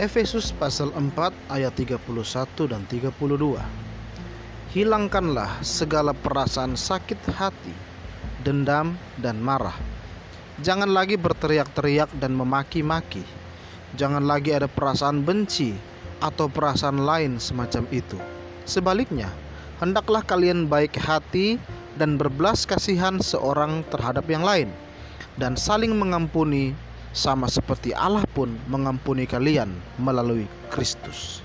Efesus pasal 4 ayat 31 dan 32. Hilangkanlah segala perasaan sakit hati, dendam dan marah. Jangan lagi berteriak-teriak dan memaki-maki. Jangan lagi ada perasaan benci atau perasaan lain semacam itu. Sebaliknya, hendaklah kalian baik hati dan berbelas kasihan seorang terhadap yang lain dan saling mengampuni sama seperti Allah pun mengampuni kalian melalui Kristus.